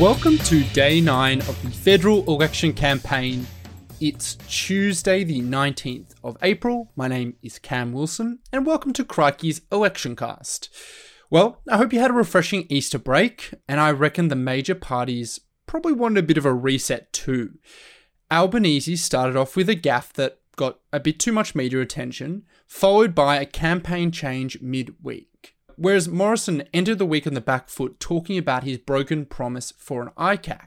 Welcome to day nine of the federal election campaign. It's Tuesday, the 19th of April. My name is Cam Wilson, and welcome to Crikey's Election Cast. Well, I hope you had a refreshing Easter break, and I reckon the major parties probably wanted a bit of a reset too. Albanese started off with a gaffe that got a bit too much media attention, followed by a campaign change midweek. Whereas Morrison entered the week on the back foot talking about his broken promise for an ICAC.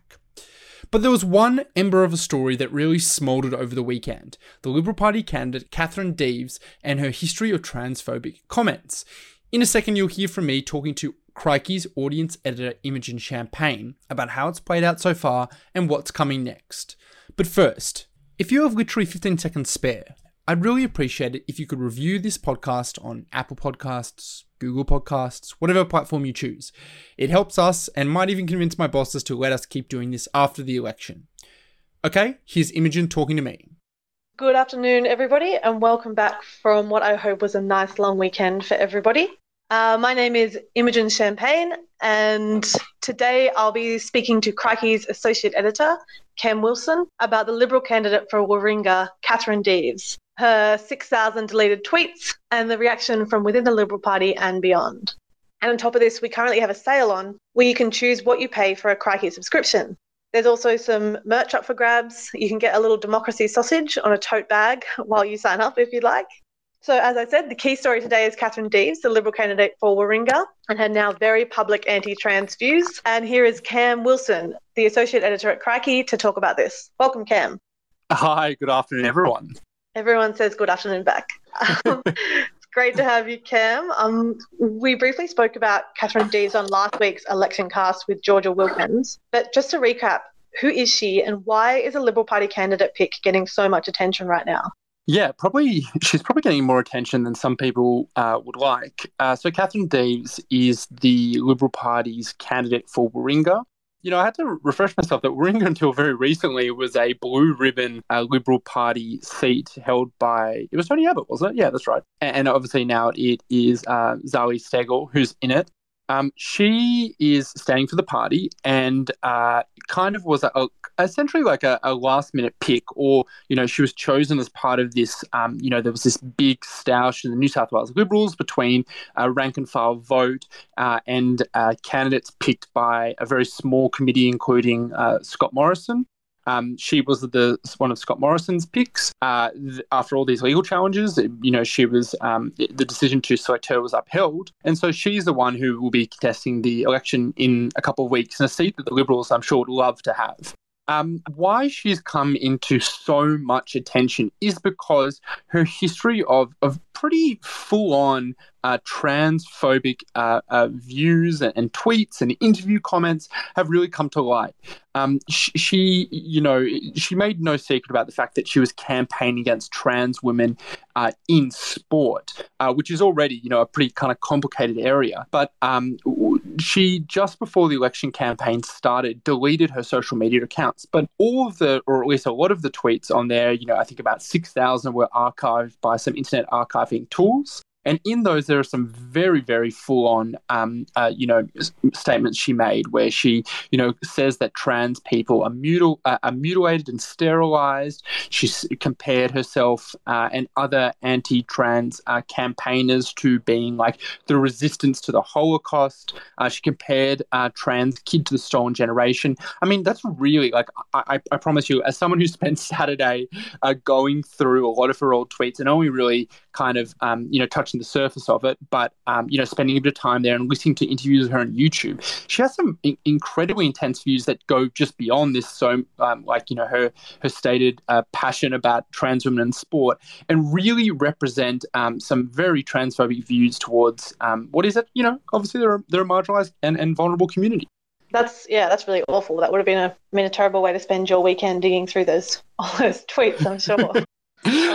But there was one ember of a story that really smouldered over the weekend the Liberal Party candidate Katherine Deves and her history of transphobic comments. In a second, you'll hear from me talking to Crikey's audience editor Imogen Champagne about how it's played out so far and what's coming next. But first, if you have literally 15 seconds spare, I'd really appreciate it if you could review this podcast on Apple Podcasts, Google Podcasts, whatever platform you choose. It helps us and might even convince my bosses to let us keep doing this after the election. Okay, here's Imogen talking to me. Good afternoon, everybody, and welcome back from what I hope was a nice long weekend for everybody. Uh, my name is Imogen Champagne, and today I'll be speaking to Crikey's Associate Editor, Cam Wilson, about the Liberal candidate for Warringah, Katherine Deves, her 6,000 deleted tweets, and the reaction from within the Liberal Party and beyond. And on top of this, we currently have a sale on where you can choose what you pay for a Crikey subscription. There's also some merch up for grabs. You can get a little democracy sausage on a tote bag while you sign up if you'd like. So, as I said, the key story today is Katherine Deves, the Liberal candidate for Warringah, and her now very public anti trans views. And here is Cam Wilson, the associate editor at Crikey, to talk about this. Welcome, Cam. Hi, good afternoon, everyone. Everyone says good afternoon back. Um, it's great to have you, Cam. Um, we briefly spoke about Katherine Deves on last week's election cast with Georgia Wilkins. But just to recap, who is she and why is a Liberal Party candidate pick getting so much attention right now? Yeah, probably she's probably getting more attention than some people uh, would like. Uh, so Katherine Deves is the Liberal Party's candidate for Warringah. You know, I had to refresh myself that Warringah until very recently was a blue ribbon uh, Liberal Party seat held by it was Tony Abbott, wasn't it? Yeah, that's right. And, and obviously now it is uh, Zali who's in it. Um, she is standing for the party and uh, kind of was a, a, essentially like a, a, last minute pick, or, you know, she was chosen as part of this, um, you know, there was this big stoush in the New South Wales Liberals between a rank and file vote uh, and uh, candidates picked by a very small committee, including uh, Scott Morrison. Um, she was the one of Scott Morrison's picks. Uh, th- after all these legal challenges, you know, she was um, the decision to select her was upheld, and so she's the one who will be contesting the election in a couple of weeks in a seat that the Liberals, I'm sure, would love to have. Um, why she's come into so much attention is because her history of, of pretty full on uh, transphobic uh, uh, views and, and, tweets and interview comments have really come to light. Um, she, you know, she made no secret about the fact that she was campaigning against trans women uh, in sport, uh, which is already, you know, a pretty kind of complicated area. But um, she, just before the election campaign started, deleted her social media accounts. But all of the, or at least a lot of the tweets on there, you know, I think about 6,000 were archived by some internet tools. And in those, there are some very, very full-on, um, uh, you know, statements she made where she, you know, says that trans people are, mutil- uh, are mutilated and sterilized. She compared herself uh, and other anti-trans uh, campaigners to being like the resistance to the Holocaust. Uh, she compared uh, trans kid to the stolen generation. I mean, that's really like I, I, I promise you, as someone who spent Saturday going through a lot of her old tweets and only really kind of, um, you know, scratching the surface of it, but um, you know, spending a bit of time there and listening to interviews with her on YouTube, she has some in- incredibly intense views that go just beyond this. So, um, like you know, her her stated uh, passion about trans women in sport, and really represent um, some very transphobic views towards um, what is it? You know, obviously they're they're a marginalized and, and vulnerable community that's yeah, that's really awful. That would have been a I mean a terrible way to spend your weekend digging through those all those tweets. I'm sure.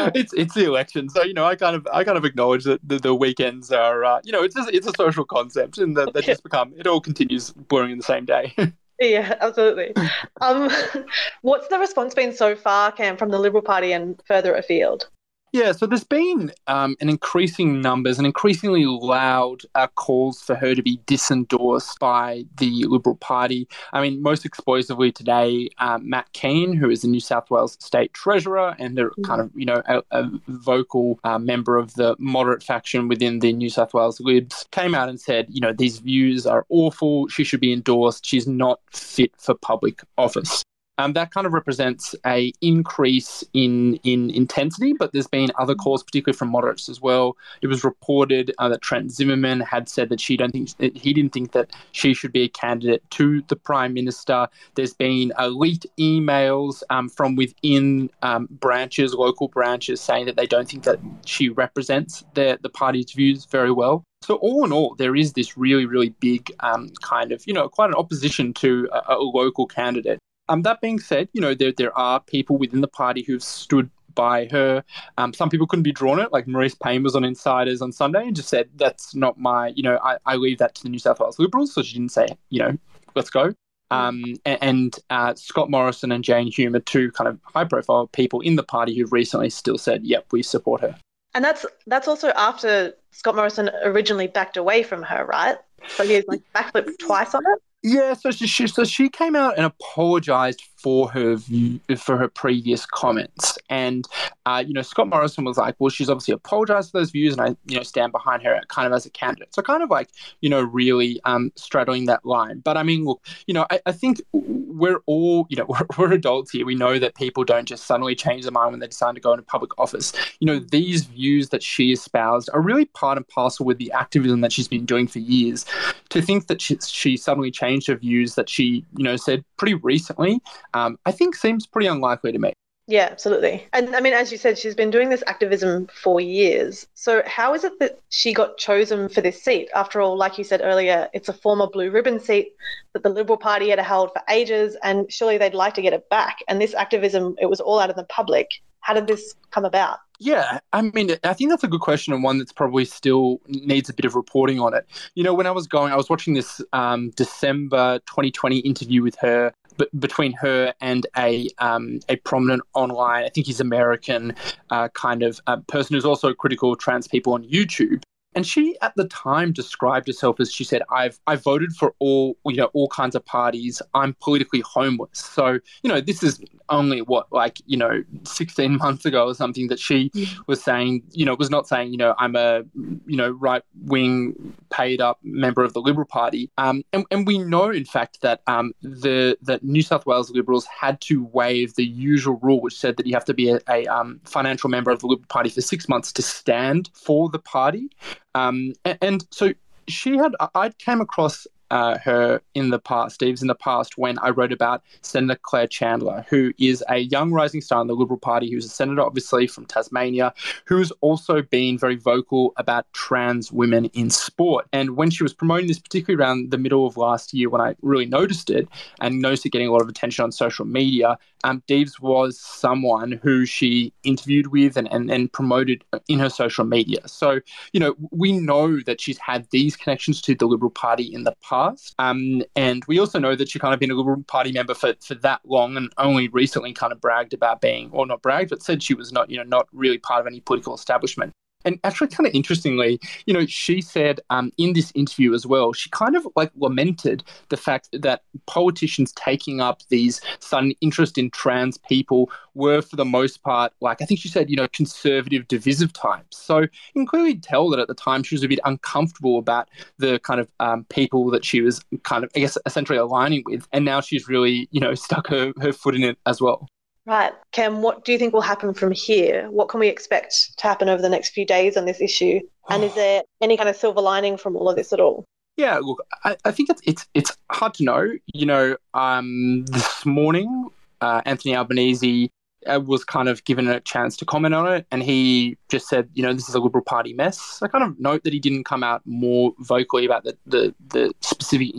it's it's the election, so you know I kind of I kind of acknowledge that the, the weekends are uh, you know it's a, it's a social concept and that they just become it all continues blurring in the same day. yeah, absolutely. Um, what's the response been so far, Cam, from the Liberal Party and further afield? Yeah, so there's been um, an increasing numbers and increasingly loud uh, calls for her to be disendorsed by the Liberal Party. I mean, most explosively today, uh, Matt Kean, who is the New South Wales State Treasurer and a kind of, you know, a, a vocal uh, member of the moderate faction within the New South Wales Libs, came out and said, you know, these views are awful. She should be endorsed. She's not fit for public office. Um, that kind of represents a increase in in intensity, but there's been other calls, particularly from moderates as well. It was reported uh, that Trent Zimmerman had said that she don't think he didn't think that she should be a candidate to the prime minister. There's been elite emails um, from within um, branches, local branches, saying that they don't think that she represents the the party's views very well. So all in all, there is this really, really big um, kind of, you know, quite an opposition to a, a local candidate. Um, that being said, you know, there, there are people within the party who've stood by her. Um, some people couldn't be drawn it, like Marise Payne was on Insiders on Sunday and just said, that's not my, you know, I, I leave that to the New South Wales Liberals. So she didn't say, you know, let's go. Um, and uh, Scott Morrison and Jane Hume are two kind of high profile people in the party who've recently still said, yep, we support her. And that's that's also after Scott Morrison originally backed away from her, right? So he's like backflipped twice on it. Yeah, so she so she came out and apologized for her view for her previous comments, and uh, you know Scott Morrison was like, well, she's obviously apologized for those views, and I you know stand behind her kind of as a candidate. So kind of like you know really um, straddling that line. But I mean, look, you know, I, I think we're all you know we're, we're adults here. We know that people don't just suddenly change their mind when they decide to go into public office. You know, these views that she espoused are really part and parcel with the activism that she's been doing for years. To think that she, she suddenly changed changed her views that she, you know, said pretty recently, um, I think seems pretty unlikely to me. Yeah, absolutely. And I mean, as you said, she's been doing this activism for years. So, how is it that she got chosen for this seat? After all, like you said earlier, it's a former blue ribbon seat that the Liberal Party had held for ages, and surely they'd like to get it back. And this activism, it was all out in the public. How did this come about? Yeah, I mean, I think that's a good question and one that's probably still needs a bit of reporting on it. You know, when I was going, I was watching this um, December 2020 interview with her, b- between her and a um, a prominent online, I think he's American, uh, kind of uh, person who's also critical of trans people on YouTube. And she, at the time, described herself as she said, "I've I voted for all you know all kinds of parties. I'm politically homeless." So you know, this is only what like you know 16 months ago or something that she was saying. You know, was not saying you know I'm a you know right wing paid up member of the Liberal Party. Um, and and we know in fact that um the that New South Wales Liberals had to waive the usual rule, which said that you have to be a, a um, financial member of the Liberal Party for six months to stand for the party. Um, and, and so she had, I came across uh, her in the past, Steve's in the past, when I wrote about Senator Claire Chandler, who is a young rising star in the Liberal Party, who's a senator, obviously, from Tasmania, who's also been very vocal about trans women in sport. And when she was promoting this, particularly around the middle of last year, when I really noticed it and noticed it getting a lot of attention on social media, um, was someone who she interviewed with and, and, and promoted in her social media. So, you know, we know that she's had these connections to the Liberal Party in the past past. Um, and we also know that she kind of been a Liberal Party member for, for that long and only recently kind of bragged about being, or not bragged, but said she was not, you know, not really part of any political establishment. And actually, kind of interestingly, you know, she said um, in this interview as well, she kind of like lamented the fact that politicians taking up these sudden interest in trans people were, for the most part, like I think she said, you know, conservative, divisive types. So you can clearly tell that at the time she was a bit uncomfortable about the kind of um, people that she was kind of, I guess, essentially aligning with. And now she's really, you know, stuck her, her foot in it as well. Right. Cam, what do you think will happen from here? What can we expect to happen over the next few days on this issue? And is there any kind of silver lining from all of this at all? Yeah, look, I, I think it's it's it's hard to know. You know, um, this morning, uh, Anthony Albanese was kind of given a chance to comment on it, and he just said, you know, this is a Liberal Party mess. I kind of note that he didn't come out more vocally about the the, the specific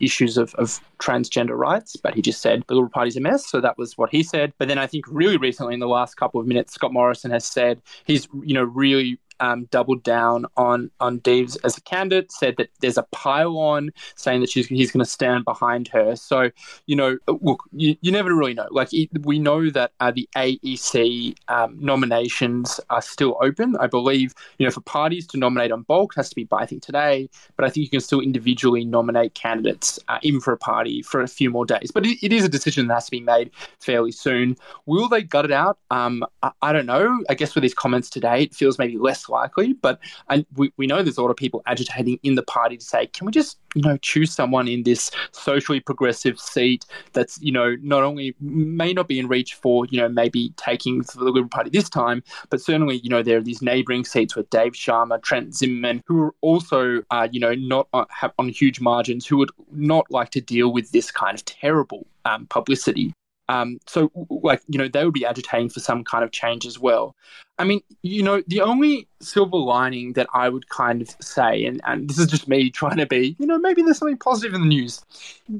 issues of, of transgender rights, but he just said the Liberal Party's a mess. So that was what he said. But then I think really recently, in the last couple of minutes, Scott Morrison has said he's, you know, really um, doubled down on on Deves as a candidate, said that there's a pile-on saying that she's he's going to stand behind her. So you know, look, you, you never really know. Like we know that uh, the AEC um, nominations are still open. I believe you know for parties to nominate on bulk has to be by I think today, but I think you can still individually nominate candidates uh, even for a party for a few more days. But it, it is a decision that has to be made fairly soon. Will they gut it out? Um, I, I, don't know. I guess with these comments today, it feels maybe less likely. But I, we, we know there's a lot of people agitating in the party to say, can we just you know choose someone in this socially progressive seat that's you know not only may not be in reach for you know maybe taking the Liberal Party this time, but certainly you know there are these neighbouring seats with Dave Sharma, Trent Zimmerman, who are also uh, you know not on, on huge margins, who would not like to deal with this kind of terrible um, publicity. Um, so, like, you know, they would be agitating for some kind of change as well. I mean, you know, the only silver lining that I would kind of say, and, and this is just me trying to be, you know, maybe there's something positive in the news,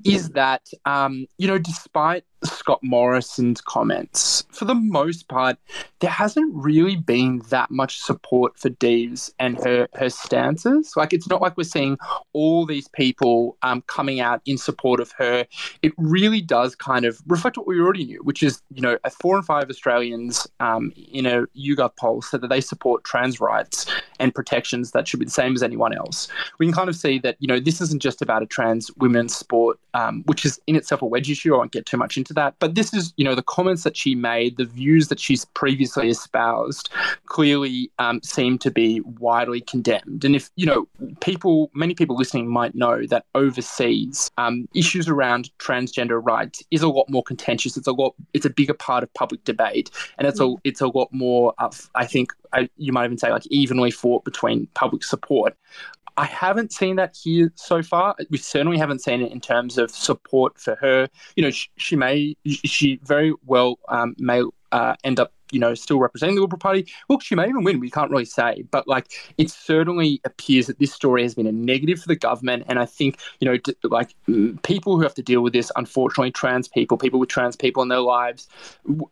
is that, um, you know, despite Scott Morrison's comments, for the most part, there hasn't really been that much support for Deves and her, her stances. Like, it's not like we're seeing all these people um, coming out in support of her. It really does kind of reflect what we already knew, which is, you know, a four and five Australians um, in a YouGov poll said that they support trans rights and protections that should be the same as anyone else. We can kind of see that, you know, this isn't just about a trans women's sport, um, which is in itself a wedge issue. I won't get too much into that. But this is, you know, the comments that she made, the views that she's previously espoused clearly um, seem to be widely condemned. And if, you know, people, many people listening might know that overseas, um, issues around transgender rights is a lot more contentious. It's a lot, it's a bigger part of public debate. And it's a, mm. it's a lot more uh, I think I, you might even say like evenly fought between public support. I haven't seen that here so far. We certainly haven't seen it in terms of support for her. You know, she, she may, she very well um, may uh, end up you know, still representing the Liberal Party. Look, she may even win. We can't really say, but like it certainly appears that this story has been a negative for the government. And I think you know, like people who have to deal with this, unfortunately, trans people, people with trans people in their lives,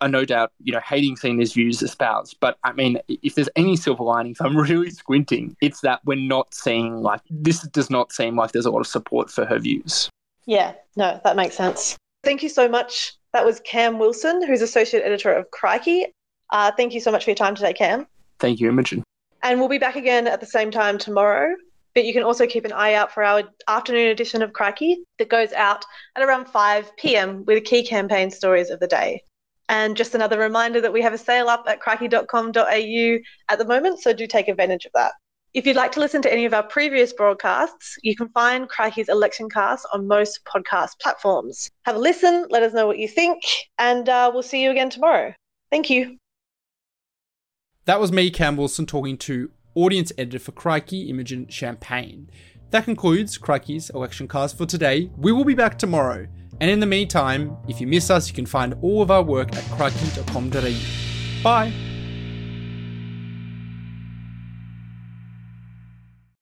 are no doubt you know hating seeing these views espoused. But I mean, if there's any silver lining, if I'm really squinting, it's that we're not seeing like this does not seem like there's a lot of support for her views. Yeah, no, that makes sense. Thank you so much. That was Cam Wilson, who's associate editor of Crikey. Uh, thank you so much for your time today, Cam. Thank you, Imogen. And we'll be back again at the same time tomorrow. But you can also keep an eye out for our afternoon edition of Crikey that goes out at around 5 p.m. with key campaign stories of the day. And just another reminder that we have a sale up at crikey.com.au at the moment, so do take advantage of that. If you'd like to listen to any of our previous broadcasts, you can find Crikey's election cast on most podcast platforms. Have a listen, let us know what you think, and uh, we'll see you again tomorrow. Thank you. That was me, Cam Wilson, talking to audience editor for Crikey, Imogen Champagne. That concludes Crikey's election cast for today. We will be back tomorrow. And in the meantime, if you miss us, you can find all of our work at crikey.com.au. Bye!